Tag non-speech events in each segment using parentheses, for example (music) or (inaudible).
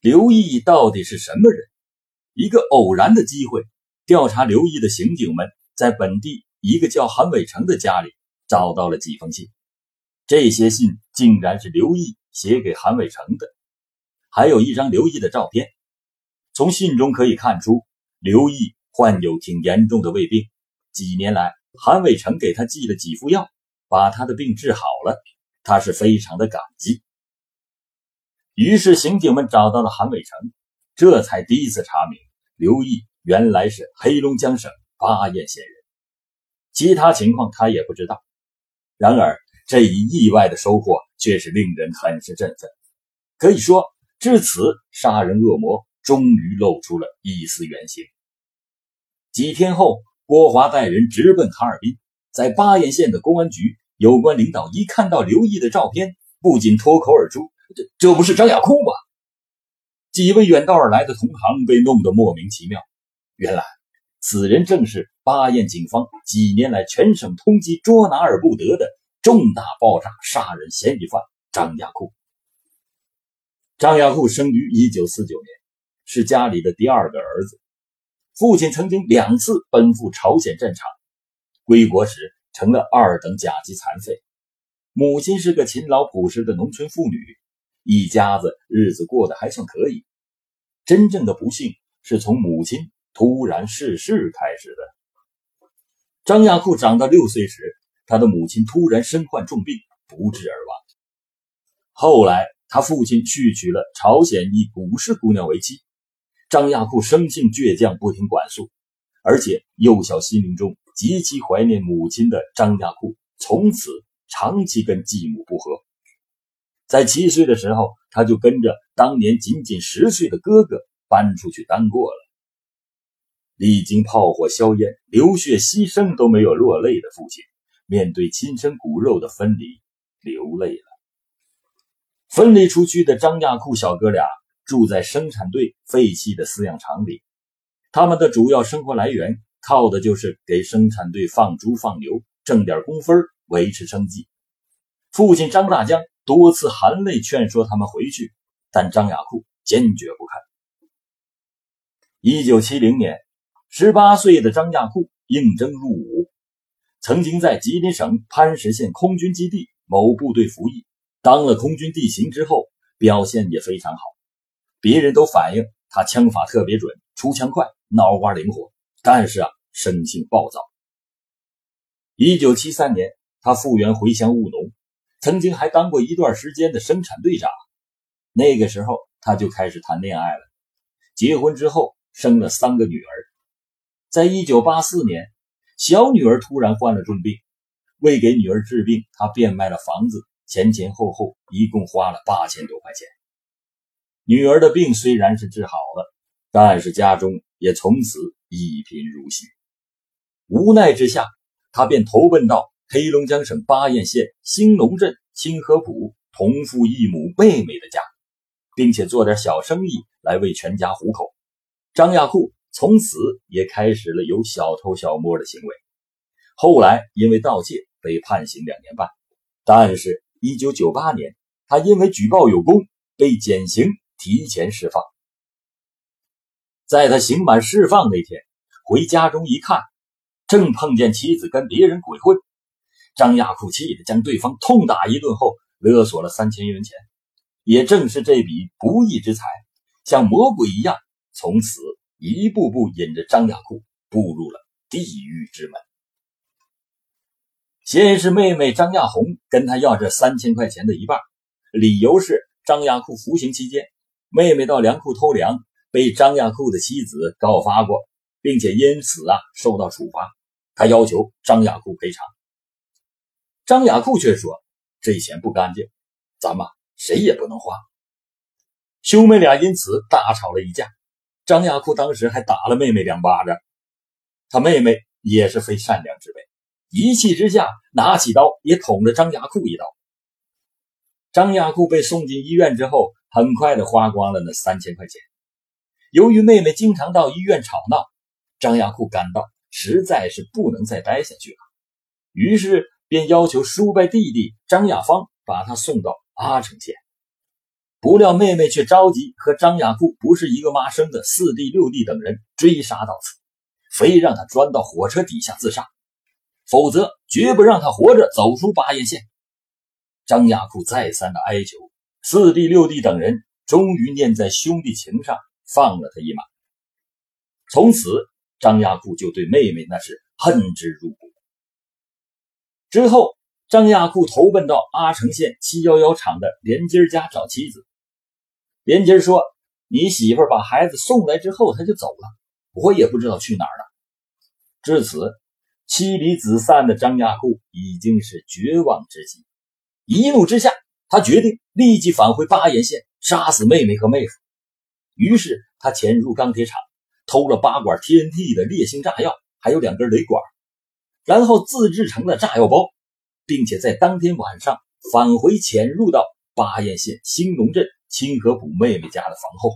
刘毅到底是什么人？一个偶然的机会，调查刘毅的刑警们在本地一个叫韩伟成的家里找到了几封信，这些信竟然是刘毅写给韩伟成的，还有一张刘毅的照片。从信中可以看出，刘毅患有挺严重的胃病，几年来韩伟成给他寄了几副药，把他的病治好了，他是非常的感激。于是，刑警们找到了韩伟成，这才第一次查明刘毅原来是黑龙江省巴彦县人，其他情况他也不知道。然而，这一意外的收获却是令人很是振奋。可以说，至此，杀人恶魔终于露出了一丝原形。几天后，郭华带人直奔哈尔滨，在巴彦县的公安局有关领导一看到刘毅的照片，不仅脱口而出。这这不是张亚库吗？几位远道而来的同行被弄得莫名其妙。原来，此人正是巴彦警方几年来全省通缉捉拿而不得的重大爆炸杀人嫌疑犯张亚库。张亚库生于一九四九年，是家里的第二个儿子。父亲曾经两次奔赴朝鲜战场，归国时成了二等甲级残废。母亲是个勤劳朴实的农村妇女。一家子日子过得还算可以，真正的不幸是从母亲突然逝世开始的。张亚库长到六岁时，他的母亲突然身患重病，不治而亡。后来，他父亲续娶了朝鲜一古氏姑娘为妻。张亚库生性倔强，不听管束，而且幼小心灵中极其怀念母亲的张亚库，从此长期跟继母不和。在七岁的时候，他就跟着当年仅仅十岁的哥哥搬出去单过了。历经炮火硝烟、流血牺牲都没有落泪的父亲，面对亲生骨肉的分离，流泪了。分离出去的张亚库小哥俩住在生产队废弃的饲养场里，他们的主要生活来源靠的就是给生产队放猪放牛，挣点工分维持生计。父亲张大江。多次含泪劝说他们回去，但张亚库坚决不肯。一九七零年，十八岁的张亚库应征入伍，曾经在吉林省磐石县空军基地某部队服役，当了空军地形之后，表现也非常好，别人都反映他枪法特别准，出枪快，脑瓜灵活，但是啊，生性暴躁。一九七三年，他复员回乡务农。曾经还当过一段时间的生产队长，那个时候他就开始谈恋爱了。结婚之后生了三个女儿。在一九八四年，小女儿突然患了重病，为给女儿治病，他变卖了房子，前前后后一共花了八千多块钱。女儿的病虽然是治好了，但是家中也从此一贫如洗。无奈之下，他便投奔到。黑龙江省巴彦县兴隆镇清河堡同父异母妹妹的家，并且做点小生意来为全家糊口。张亚库从此也开始了有小偷小摸的行为。后来因为盗窃被判刑两年半，但是1998年他因为举报有功被减刑提前释放。在他刑满释放那天，回家中一看，正碰见妻子跟别人鬼混。张亚库气的将对方痛打一顿后，勒索了三千元钱。也正是这笔不义之财，像魔鬼一样，从此一步步引着张亚库步入了地狱之门。先是妹妹张亚红跟他要这三千块钱的一半，理由是张亚库服刑期间，妹妹到粮库偷粮，被张亚库的妻子告发过，并且因此啊受到处罚。他要求张亚库赔偿。张亚库却说：“这钱不干净，咱们谁也不能花。”兄妹俩因此大吵了一架。张亚库当时还打了妹妹两巴掌。他妹妹也是非善良之辈，一气之下拿起刀也捅了张亚库一刀。张亚库被送进医院之后，很快的花光了那三千块钱。由于妹妹经常到医院吵闹，张亚库感到实在是不能再待下去了，于是。便要求叔伯弟弟张亚芳把他送到阿城县。不料妹妹却着急和张亚库不是一个妈生的四弟六弟等人追杀到此，非让他钻到火车底下自杀，否则绝不让他活着走出巴彦县。张亚库再三的哀求，四弟六弟等人终于念在兄弟情上，放了他一马。从此，张亚库就对妹妹那是恨之入骨。之后，张亚库投奔到阿城县七幺幺厂的连金家找妻子。连金说：“你媳妇把孩子送来之后，他就走了，我也不知道去哪儿了。”至此，妻离子散的张亚库已经是绝望之极。一怒之下，他决定立即返回巴彦县，杀死妹妹和妹夫。于是，他潜入钢铁厂。偷了八管 TNT 的烈性炸药，还有两根雷管，然后自制成了炸药包，并且在当天晚上返回潜入到巴彦县兴隆镇清河浦妹妹家的房后，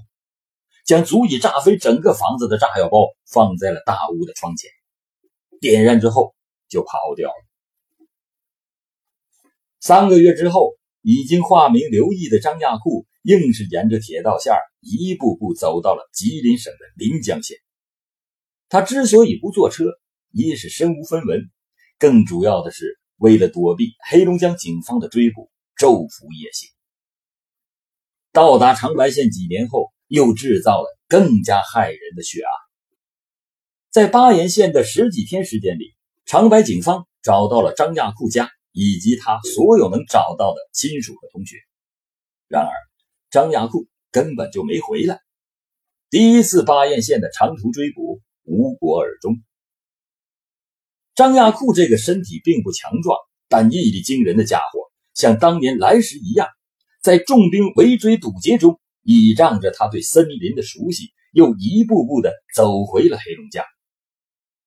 将足以炸飞整个房子的炸药包放在了大屋的窗前，点燃之后就跑掉了。三个月之后，已经化名刘毅的张亚库。硬是沿着铁道线一步步走到了吉林省的临江县。他之所以不坐车，一是身无分文，更主要的是为了躲避黑龙江警方的追捕，昼伏夜行。到达长白县几年后，又制造了更加骇人的血案。在巴彦县的十几天时间里，长白警方找到了张亚库家以及他所有能找到的亲属和同学。然而，张亚库根本就没回来。第一次巴彦县的长途追捕无果而终。张亚库这个身体并不强壮，但毅力惊人的家伙，像当年来时一样，在重兵围追堵截中，倚仗着他对森林的熟悉，又一步步的走回了黑龙江。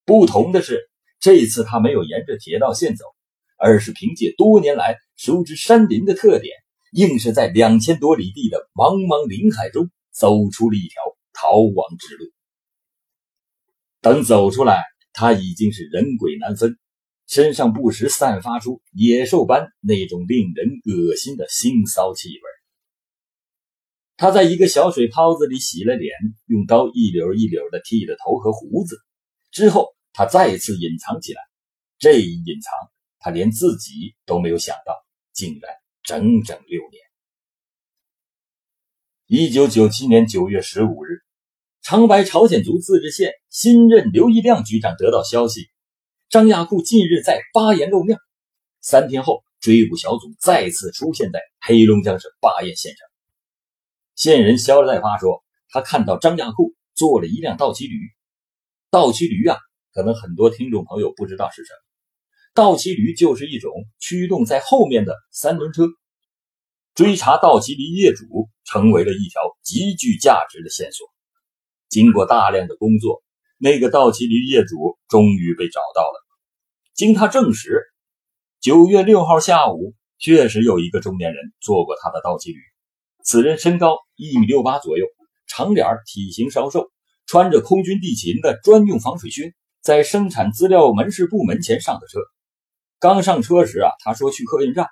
不同的是，这次他没有沿着铁道线走，而是凭借多年来熟知山林的特点。硬是在两千多里地的茫茫林海中走出了一条逃亡之路。等走出来，他已经是人鬼难分，身上不时散发出野兽般那种令人恶心的腥骚气味。他在一个小水泡子里洗了脸，用刀一绺一绺的剃了头和胡子，之后他再次隐藏起来。这一隐藏，他连自己都没有想到，竟然。整整六年。一九九七年九月十五日，长白朝鲜族自治县新任刘义亮局长得到消息，张亚库近日在巴彦露面。三天后，追捕小组再次出现在黑龙江省巴彦县城。县人肖代发说，他看到张亚库坐了一辆倒骑驴。倒骑驴啊，可能很多听众朋友不知道是什么。倒骑驴就是一种驱动在后面的三轮车。追查倒骑驴业主成为了一条极具价值的线索。经过大量的工作，那个倒骑驴业主终于被找到了。经他证实，九月六号下午确实有一个中年人坐过他的倒骑驴。此人身高一米六八左右，长脸，体型稍瘦，穿着空军地勤的专用防水靴，在生产资料门市部门前上的车。刚上车时啊，他说去客运站，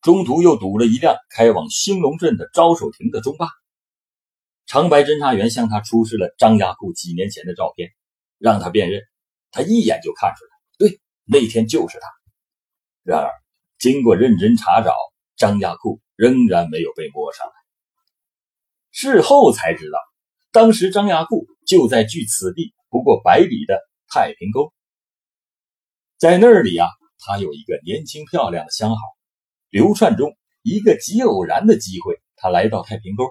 中途又堵了一辆开往兴隆镇的招手亭的中巴。长白侦查员向他出示了张亚库几年前的照片，让他辨认。他一眼就看出来，对，那天就是他。然而，经过认真查找，张亚库仍然没有被摸上来。事后才知道，当时张亚库就在距此地不过百里的太平沟，在那里啊。他有一个年轻漂亮的相好，流窜中一个极偶然的机会，他来到太平沟。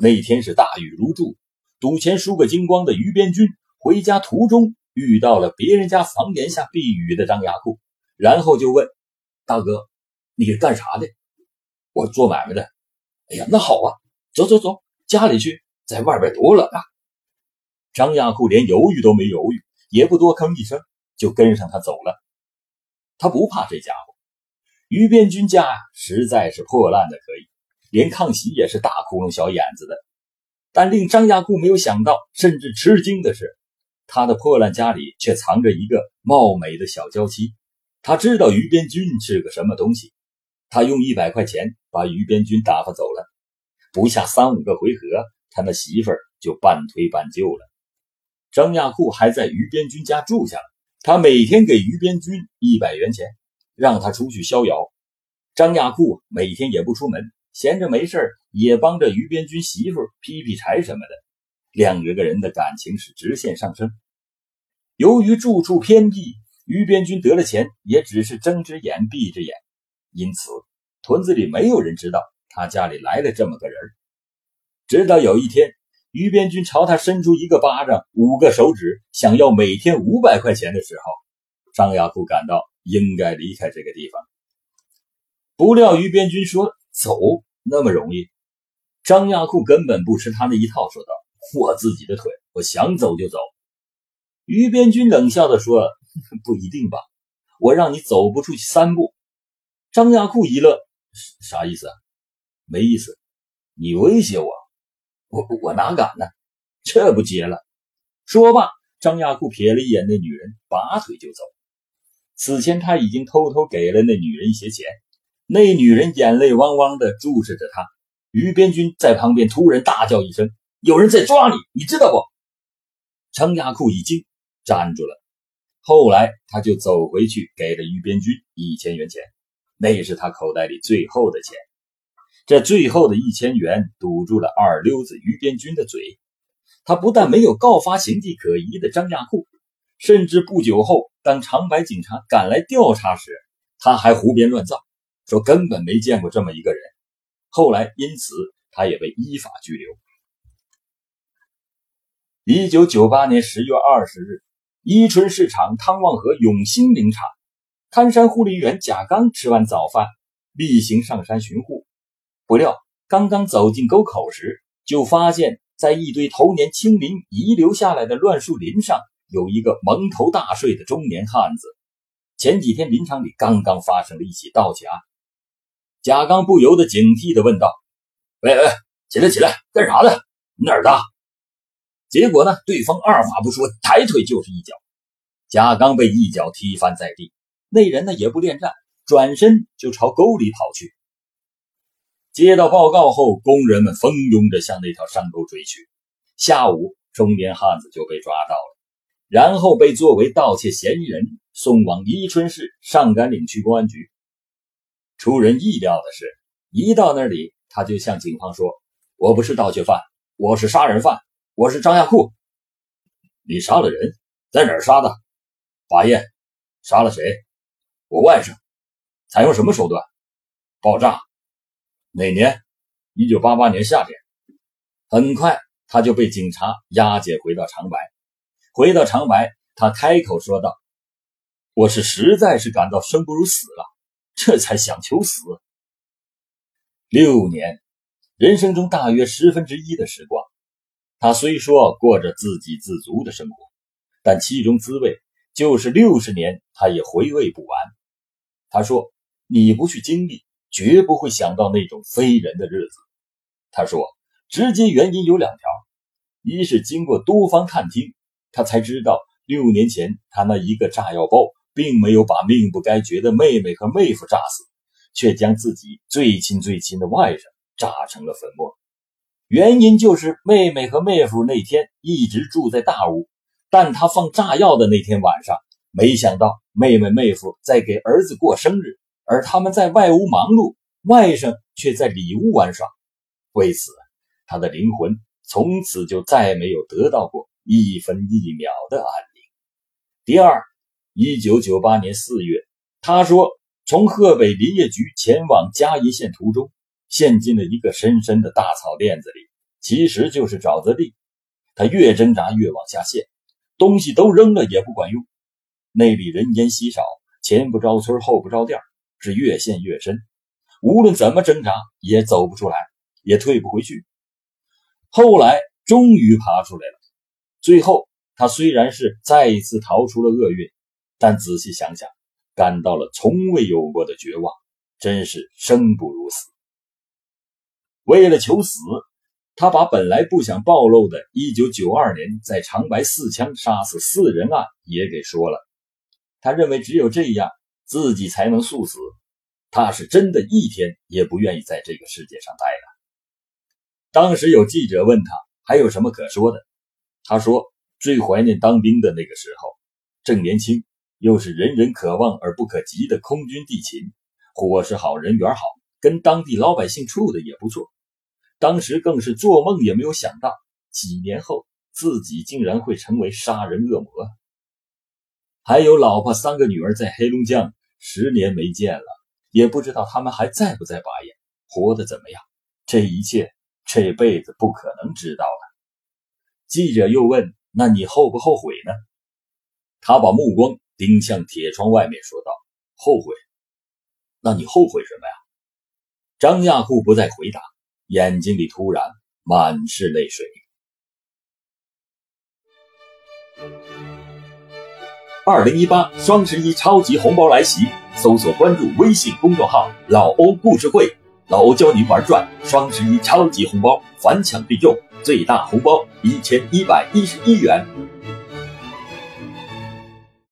那天是大雨如注，赌钱输个精光的于边军回家途中遇到了别人家房檐下避雨的张亚库，然后就问：“大哥，你是干啥的？”“我做买卖的。”“哎呀，那好啊，走走走，家里去，在外边多冷啊。”张亚库连犹豫都没犹豫，也不多吭一声，就跟上他走了。他不怕这家伙，于边军家，实在是破烂的可以，连炕席也是大窟窿小眼子的。但令张亚库没有想到，甚至吃惊的是，他的破烂家里却藏着一个貌美的小娇妻。他知道于边军是个什么东西，他用一百块钱把于边军打发走了。不下三五个回合，他那媳妇儿就半推半就了。张亚库还在于边军家住下了，他每天给于边军一百元钱，让他出去逍遥。张亚库每天也不出门，闲着没事也帮着于边军媳妇劈劈柴什么的。两个人的感情是直线上升。由于住处偏僻，于边军得了钱也只是睁只眼闭只眼，因此屯子里没有人知道他家里来了这么个人。直到有一天。于边军朝他伸出一个巴掌，五个手指，想要每天五百块钱的时候，张亚库感到应该离开这个地方。不料于边军说：“走那么容易？”张亚库根本不吃他那一套，说道：“我自己的腿，我想走就走。”于边军冷笑地说：“ (laughs) 不一定吧，我让你走不出去三步。”张亚库一愣：“啥意思啊？没意思，你威胁我。”我我哪敢呢？这不接了。说罢，张亚库瞥了一眼那女人，拔腿就走。此前他已经偷偷给了那女人一些钱。那女人眼泪汪汪的注视着他。于边军在旁边突然大叫一声：“有人在抓你，你知道不？”张亚库一惊，站住了。后来他就走回去，给了于边军一千元钱，那是他口袋里最后的钱。这最后的一千元堵住了二流子于边军的嘴，他不但没有告发形迹可疑的张亚库，甚至不久后，当长白警察赶来调查时，他还胡编乱造，说根本没见过这么一个人。后来因此，他也被依法拘留。一九九八年十月二十日，伊春市场汤旺河永兴林场，看山护林员贾刚吃完早饭，例行上山巡护。不料，刚刚走进沟口时，就发现，在一堆头年清林遗留下来的乱树林上，有一个蒙头大睡的中年汉子。前几天林场里刚刚发生了一起盗窃案，贾刚不由得警惕地问道：“喂喂，起来起来，干啥呢？哪儿的？”结果呢，对方二话不说，抬腿就是一脚，贾刚被一脚踢翻在地。那人呢也不恋战，转身就朝沟里跑去。接到报告后，工人们蜂拥着向那条山沟追去。下午，中年汉子就被抓到了，然后被作为盗窃嫌疑人送往伊春市上甘岭区公安局。出人意料的是，一到那里，他就向警方说：“我不是盗窃犯，我是杀人犯，我是张亚库。”你杀了人，在哪儿杀的？法院，杀了谁？我外甥。采用什么手段？爆炸。哪年？一九八八年夏天。很快，他就被警察押解回到长白。回到长白，他开口说道：“我是实在是感到生不如死了，这才想求死。”六年，人生中大约十分之一的时光，他虽说过着自给自足的生活，但其中滋味就是六十年他也回味不完。他说：“你不去经历。”绝不会想到那种非人的日子。他说，直接原因有两条：一是经过多方探听，他才知道六年前他那一个炸药包并没有把命不该绝的妹妹和妹夫炸死，却将自己最亲最亲的外甥炸成了粉末。原因就是妹妹和妹夫那天一直住在大屋，但他放炸药的那天晚上，没想到妹妹妹夫在给儿子过生日。而他们在外屋忙碌，外甥却在里屋玩耍。为此，他的灵魂从此就再没有得到过一分一秒的安宁。第二，一九九八年四月，他说从河北林业局前往嘉义县途中，陷进了一个深深的大草甸子里，其实就是沼泽地。他越挣扎越往下陷，东西都扔了也不管用。那里人烟稀少，前不着村后不着店是越陷越深，无论怎么挣扎也走不出来，也退不回去。后来终于爬出来了。最后，他虽然是再一次逃出了厄运，但仔细想想，感到了从未有过的绝望，真是生不如死。为了求死，他把本来不想暴露的1992年在长白四枪杀死四人案也给说了。他认为只有这样。自己才能速死，他是真的一天也不愿意在这个世界上待了。当时有记者问他还有什么可说的，他说最怀念当兵的那个时候，正年轻，又是人人可望而不可及的空军地勤，伙食好，人缘好，跟当地老百姓处的也不错。当时更是做梦也没有想到，几年后自己竟然会成为杀人恶魔。还有老婆三个女儿在黑龙江，十年没见了，也不知道他们还在不在巴彦，活得怎么样？这一切这辈子不可能知道了。记者又问：“那你后不后悔呢？”他把目光盯向铁窗外面，说道：“后悔？那你后悔什么呀？”张亚库不再回答。眼睛里突然满是泪水。二零一八双十一超级红包来袭，搜索关注微信公众号“老欧故事会”，老欧教您玩转双十一超级红包，反抢必中，最大红包一千一百一十一元。